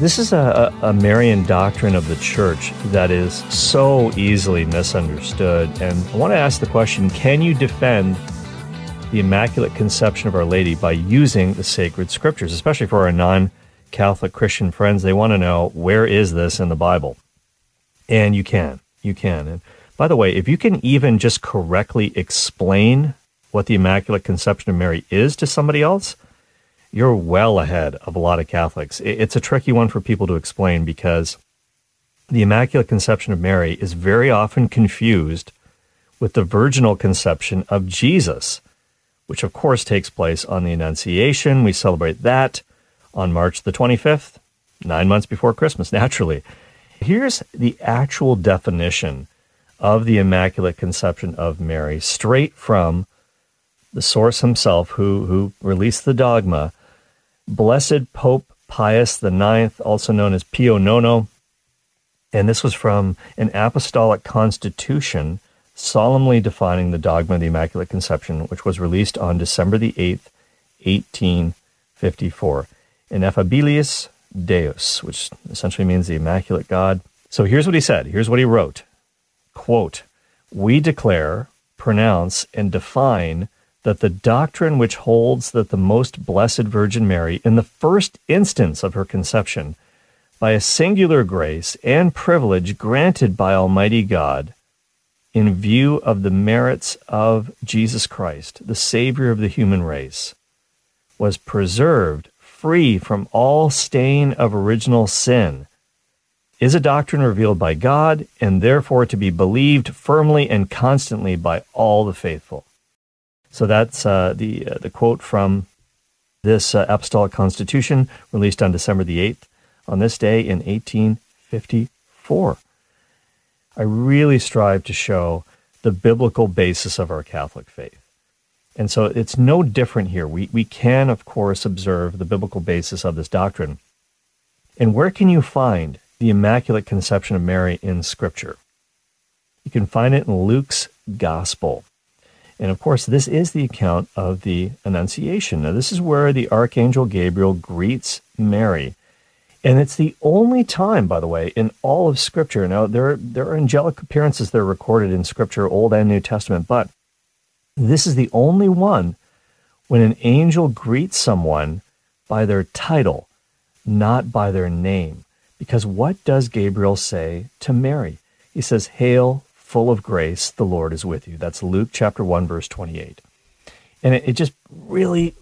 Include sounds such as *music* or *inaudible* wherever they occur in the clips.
This is a, a, Marian doctrine of the church that is so easily misunderstood. And I want to ask the question can you defend the Immaculate Conception of Our Lady by using the sacred scriptures, especially for our non Catholic Christian friends? They want to know where is this in the Bible? And you can. You can. And by the way, if you can even just correctly explain what the Immaculate Conception of Mary is to somebody else, you're well ahead of a lot of Catholics. It's a tricky one for people to explain because the Immaculate Conception of Mary is very often confused with the virginal conception of Jesus, which of course takes place on the Annunciation. We celebrate that on March the 25th, nine months before Christmas, *laughs* naturally. Here's the actual definition of the Immaculate Conception of Mary, straight from the source himself who, who released the dogma Blessed Pope Pius IX, also known as Pio Nono, and this was from an apostolic constitution solemnly defining the dogma of the Immaculate Conception, which was released on December the 8th, 1854. Ineffabilis Deus, which essentially means the Immaculate God. So here's what he said. Here's what he wrote. Quote, we declare, pronounce, and define that the doctrine which holds that the most blessed Virgin Mary, in the first instance of her conception, by a singular grace and privilege granted by Almighty God, in view of the merits of Jesus Christ, the Savior of the human race, was preserved free from all stain of original sin, is a doctrine revealed by God and therefore to be believed firmly and constantly by all the faithful. So that's uh, the uh, the quote from this uh, apostolic constitution released on December the 8th on this day in 1854. I really strive to show the biblical basis of our Catholic faith. And so it's no different here. We, we can, of course, observe the biblical basis of this doctrine. And where can you find the Immaculate Conception of Mary in Scripture? You can find it in Luke's Gospel. And of course, this is the account of the Annunciation. Now, this is where the Archangel Gabriel greets Mary. And it's the only time, by the way, in all of Scripture. Now, there there are angelic appearances that are recorded in Scripture, Old and New Testament, but this is the only one when an angel greets someone by their title, not by their name. Because what does Gabriel say to Mary? He says, Hail, full of grace, the Lord is with you. That's Luke chapter 1, verse 28. And it, it just really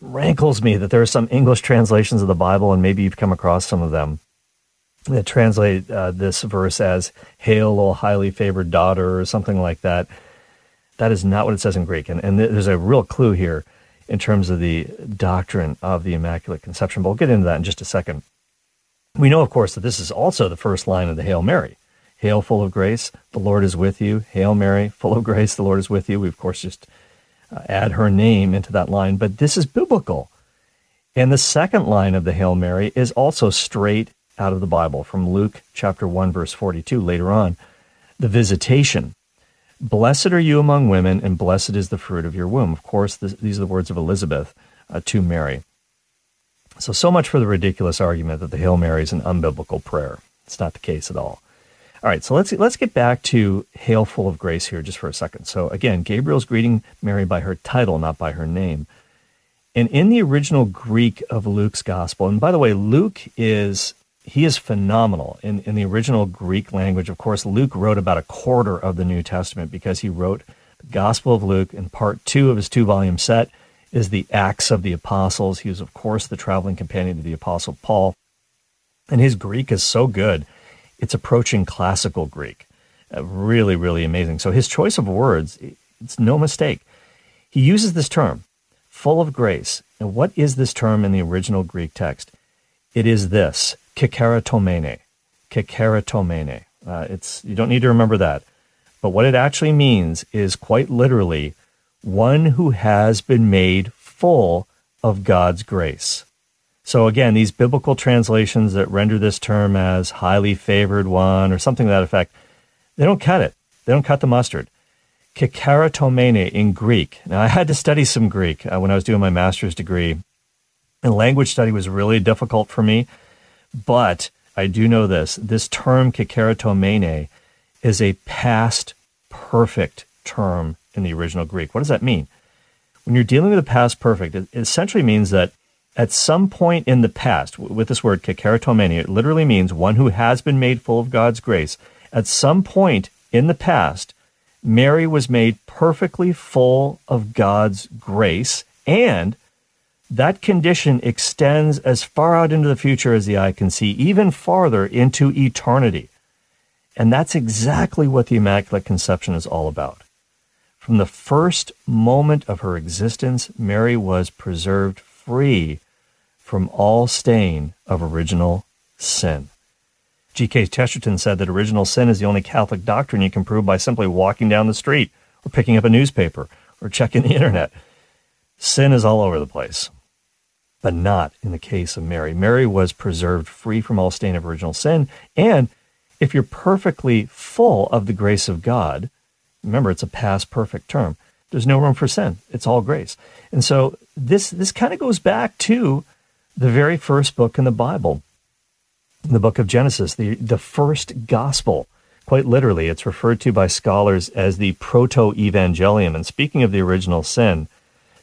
rankles me that there are some English translations of the Bible, and maybe you've come across some of them, that translate uh, this verse as Hail, O highly favored daughter, or something like that. That is not what it says in Greek. And, and there's a real clue here in terms of the doctrine of the Immaculate Conception. But we'll get into that in just a second. We know, of course, that this is also the first line of the Hail Mary. Hail, full of grace, the Lord is with you. Hail, Mary, full of grace, the Lord is with you. We, of course, just uh, add her name into that line, but this is biblical. And the second line of the Hail Mary is also straight out of the Bible from Luke chapter 1, verse 42 later on. The visitation. Blessed are you among women, and blessed is the fruit of your womb. Of course, this, these are the words of Elizabeth uh, to Mary. So, so much for the ridiculous argument that the Hail Mary is an unbiblical prayer. It's not the case at all. All right, so let's let's get back to "Hail, full of grace" here just for a second. So again, Gabriel's greeting Mary by her title, not by her name. And in the original Greek of Luke's gospel, and by the way, Luke is he is phenomenal in, in the original Greek language. Of course, Luke wrote about a quarter of the New Testament because he wrote the Gospel of Luke, and part two of his two volume set is the Acts of the Apostles. He was, of course, the traveling companion to the Apostle Paul. And his Greek is so good it's approaching classical Greek. Uh, really, really amazing. So his choice of words, it's no mistake. He uses this term, full of grace. And what is this term in the original Greek text? It is this, kecharitomene. Kecharitomene. Uh, it's, you don't need to remember that. But what it actually means is quite literally one who has been made full of God's grace. So again, these biblical translations that render this term as highly favored one or something to that effect, they don't cut it. They don't cut the mustard. Kecharitomene in Greek. Now, I had to study some Greek uh, when I was doing my master's degree, and language study was really difficult for me. But I do know this this term kecharitomene is a past perfect term in the original Greek. What does that mean? When you're dealing with a past perfect, it essentially means that at some point in the past, with this word kecharitomene, it literally means one who has been made full of God's grace. At some point in the past, Mary was made perfectly full of God's grace, and that condition extends as far out into the future as the eye can see, even farther into eternity. And that's exactly what the Immaculate Conception is all about. From the first moment of her existence, Mary was preserved free from all stain of original sin. G.K. Chesterton said that original sin is the only Catholic doctrine you can prove by simply walking down the street or picking up a newspaper or checking the internet. Sin is all over the place, but not in the case of Mary. Mary was preserved free from all stain of original sin. And if you're perfectly full of the grace of God, remember it's a past perfect term, there's no room for sin. It's all grace. And so this, this kind of goes back to the very first book in the Bible the book of Genesis, the, the first gospel. Quite literally, it's referred to by scholars as the proto evangelium. And speaking of the original sin,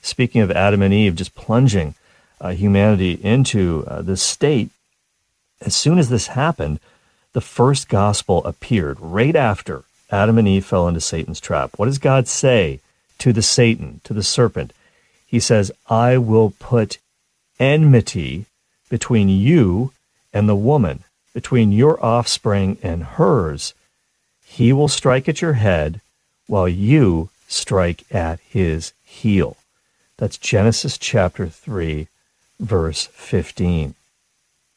speaking of Adam and Eve just plunging uh, humanity into uh, this state, as soon as this happened, the first gospel appeared right after Adam and Eve fell into Satan's trap. What does God say to the Satan, to the serpent? He says, I will put enmity between you and the woman, between your offspring and hers. He will strike at your head while you strike at his heel. That's Genesis chapter 3, verse 15.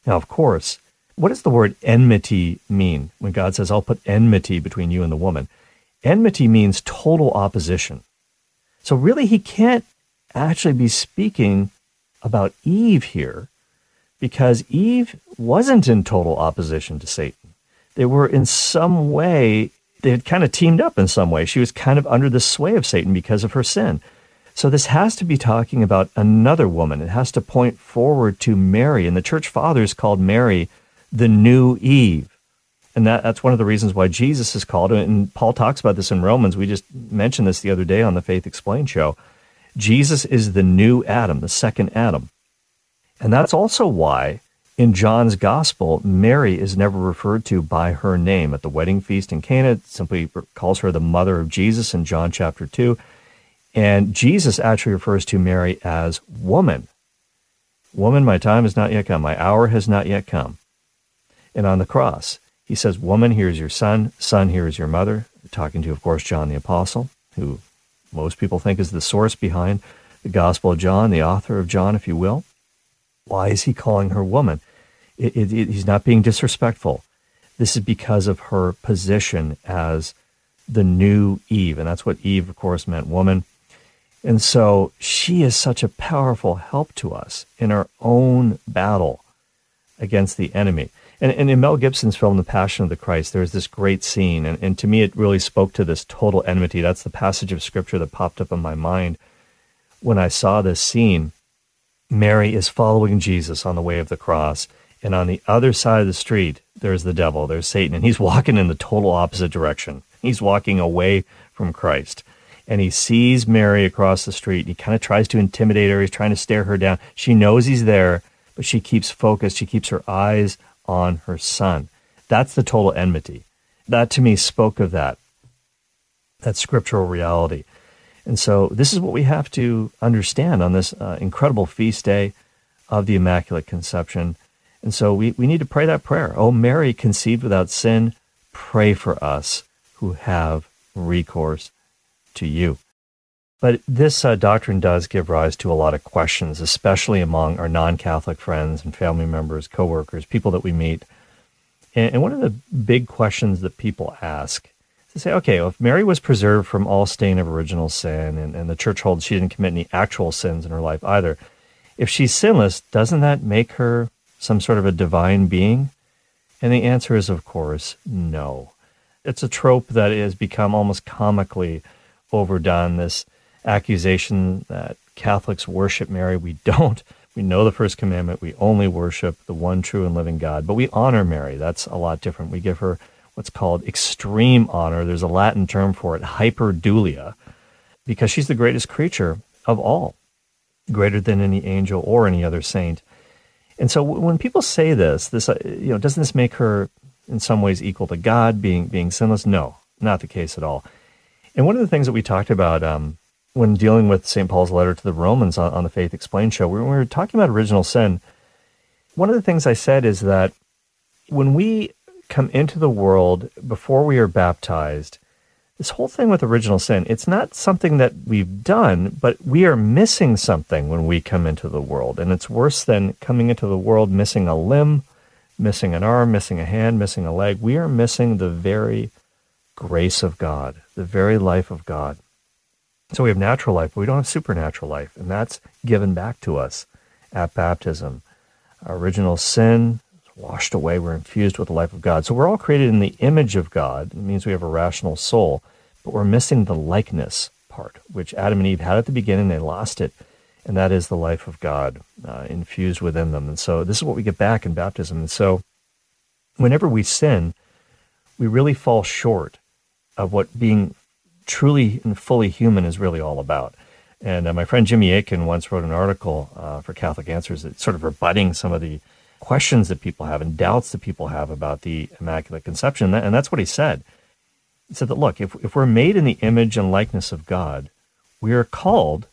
Now, of course, what does the word enmity mean when God says, I'll put enmity between you and the woman? Enmity means total opposition. So, really, he can't actually be speaking about Eve here because Eve wasn't in total opposition to Satan. They were in some way, they had kind of teamed up in some way. She was kind of under the sway of Satan because of her sin. So this has to be talking about another woman. It has to point forward to Mary. And the church fathers called Mary the new Eve. And that, that's one of the reasons why Jesus is called. And Paul talks about this in Romans. We just mentioned this the other day on the Faith Explained show. Jesus is the new Adam, the second Adam. And that's also why in John's gospel, Mary is never referred to by her name. At the wedding feast in Cana, it simply calls her the mother of Jesus in John chapter 2. And Jesus actually refers to Mary as woman. Woman, my time has not yet come. My hour has not yet come. And on the cross, he says, Woman, here is your son. Son, here is your mother. Talking to, of course, John the Apostle, who most people think is the source behind the Gospel of John, the author of John, if you will. Why is he calling her woman? It, it, it, he's not being disrespectful. This is because of her position as the new Eve. And that's what Eve, of course, meant woman. And so she is such a powerful help to us in our own battle against the enemy. And, and in Mel Gibson's film, The Passion of the Christ, there's this great scene. And, and to me, it really spoke to this total enmity. That's the passage of scripture that popped up in my mind when I saw this scene Mary is following Jesus on the way of the cross. And on the other side of the street, there's the devil, there's Satan, and he's *laughs* walking in the total opposite direction. He's walking away from Christ. And he sees Mary across the street. He kind of tries to intimidate her. He's trying to stare her down. She knows he's there, but she keeps focused. She keeps her eyes on her son. That's the total enmity. That to me spoke of that, that scriptural reality. And so this is what we have to understand on this uh, incredible feast day of the Immaculate Conception. And so we, we need to pray that prayer. Oh, Mary, conceived without sin, pray for us who have recourse to you. But this uh, doctrine does give rise to a lot of questions, especially among our non Catholic friends and family members, coworkers, people that we meet. And, and one of the big questions that people ask is to say, okay, well, if Mary was preserved from all stain of original sin, and, and the church holds she didn't commit any actual sins in her life either, if she's sinless, doesn't that make her some sort of a divine being? And the answer is, of course, no. It's a trope that has become almost comically overdone. This accusation that Catholics worship Mary. We don't. We know the first commandment. We only worship the one true and living God, but we honor Mary. That's a lot different. We give her what's called extreme honor. There's a Latin term for it, hyperdulia, because she's the greatest creature of all, greater than any angel or any other saint. And so when people say this, this uh, you know, doesn't this make her in some ways equal to God, being being sinless? No, not the case at all. And one of the things that we talked about um, when dealing with St. Paul's letter to the Romans on, on the Faith Explained show, when we were talking about original sin, one of the things I said is that when we come into the world before we are baptized, this whole thing with original sin, it's not something that we've done, but we are missing something when we come into the world. And it's worse than coming into the world missing a limb, missing an arm, missing a hand, missing a leg. We are missing the very grace of God, the very life of God. So we have natural life, but we don't have supernatural life, and that's given back to us at baptism. Our original sin is washed away. We're infused with the life of God. So we're all created in the image of God. It means we have a rational soul, but we're missing the likeness part, which Adam and Eve had at the beginning. They lost it, and that is the life of God uh, infused within them. And so this is what we get back in baptism. And so whenever we sin, we really fall short of what being truly and fully human is really all about. And uh, my friend Jimmy Akin once wrote an article uh, for Catholic Answers that sort of rebutting some of the questions that people have and doubts that people have about the Immaculate Conception. And that's what he said. He said that, look, if, if we're made in the image and likeness of God, we are called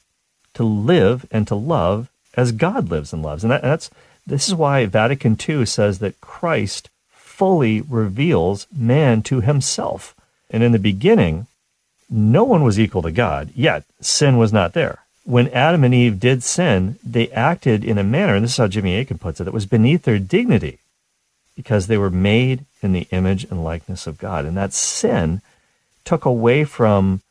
to live and to love as God lives and loves. And, that, and that's this is why Vatican II says that Christ fully reveals man to himself. And in the beginning, no one was equal to God, yet sin was not there. When Adam and Eve did sin, they acted in a manner, and this is how Jimmy Akin puts it, that was beneath their dignity because they were made in the image and likeness of God. And that sin took away from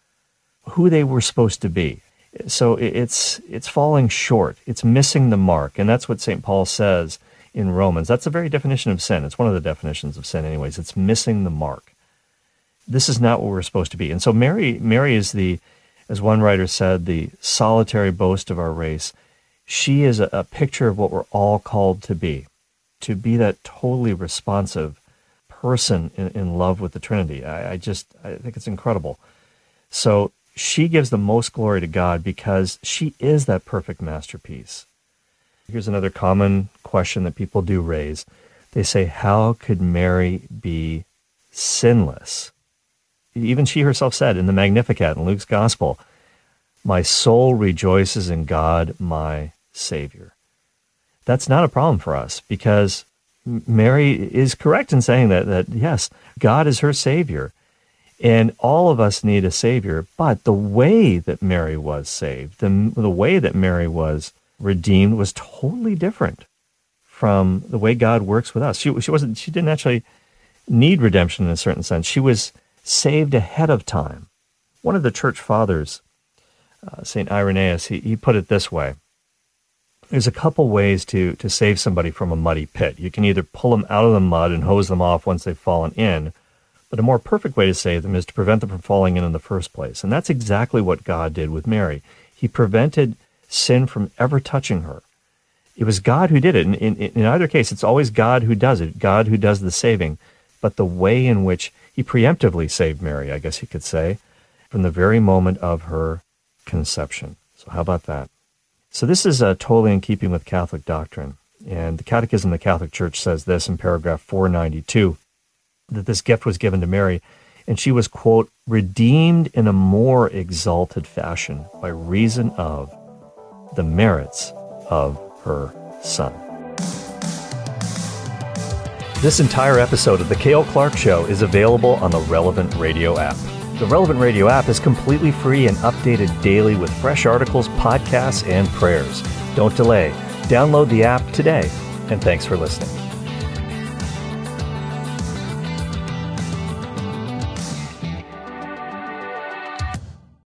who they were supposed to be. So it's it's falling short. It's missing the mark. And that's what St. Paul says in Romans. That's the very definition of sin. It's one of the definitions of sin anyways. It's missing the mark this is not what we're supposed to be. And so Mary, Mary is the, as one writer said, the solitary boast of our race. She is a, a picture of what we're all called to be, to be that totally responsive person in, in love with the Trinity. I, I just, I think it's incredible. So she gives the most glory to God because she is that perfect masterpiece. Here's another common question that people do raise. They say, How could Mary be sinless? Even she herself said in the Magnificat in Luke's Gospel, My soul rejoices in God, my Savior. That's not a problem for us because Mary is correct in saying that, that yes, God is her Savior. And all of us need a Savior. But the way that Mary was saved, the, the way that Mary was redeemed was totally different from the way God works with us. She, she wasn't, she didn't actually need redemption in a certain sense. She was saved ahead of time. One of the church fathers, uh, St. Irenaeus, he, he put it this way. There's a couple ways to, to save somebody from a muddy pit. You can either pull them out of the mud and hose them off once they've fallen in, but a more perfect way to save them is to prevent them from falling in in the first place. And that's exactly what God did with Mary. He prevented sin from ever touching her. It was God who did it. In, in, in either case, it's always God who does it, God who does the saving. But the way in which he preemptively saved Mary, I guess you could say, from the very moment of her conception. So, how about that? So, this is uh, totally in keeping with Catholic doctrine. And the Catechism of the Catholic Church says this in paragraph 492 that this gift was given to Mary, and she was, quote, redeemed in a more exalted fashion by reason of the merits of her Son. This entire episode of The Cale Clarke Show is available on the Relevant Radio app. The Relevant Radio app is completely free and updated daily with fresh articles, podcasts, and prayers. Don't delay. Download the app today, and thanks for listening.